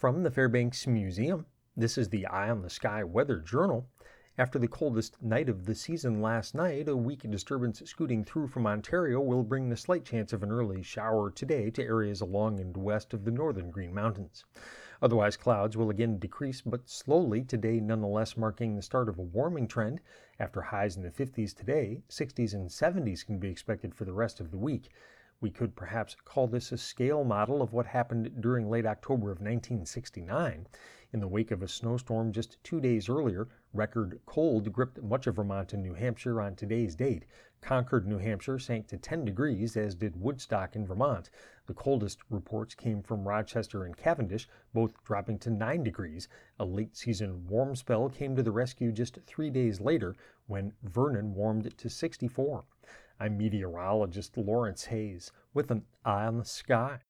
From the Fairbanks Museum, this is the Eye on the Sky Weather Journal. After the coldest night of the season last night, a weak disturbance scooting through from Ontario will bring the slight chance of an early shower today to areas along and west of the northern Green Mountains. Otherwise, clouds will again decrease, but slowly today, nonetheless marking the start of a warming trend. After highs in the 50s today, 60s and 70s can be expected for the rest of the week. We could perhaps call this a scale model of what happened during late October of 1969. In the wake of a snowstorm just two days earlier, record cold gripped much of Vermont and New Hampshire on today's date. Concord, New Hampshire sank to 10 degrees, as did Woodstock in Vermont. The coldest reports came from Rochester and Cavendish, both dropping to 9 degrees. A late season warm spell came to the rescue just three days later when Vernon warmed to 64. I'm meteorologist Lawrence Hayes with an eye on the sky.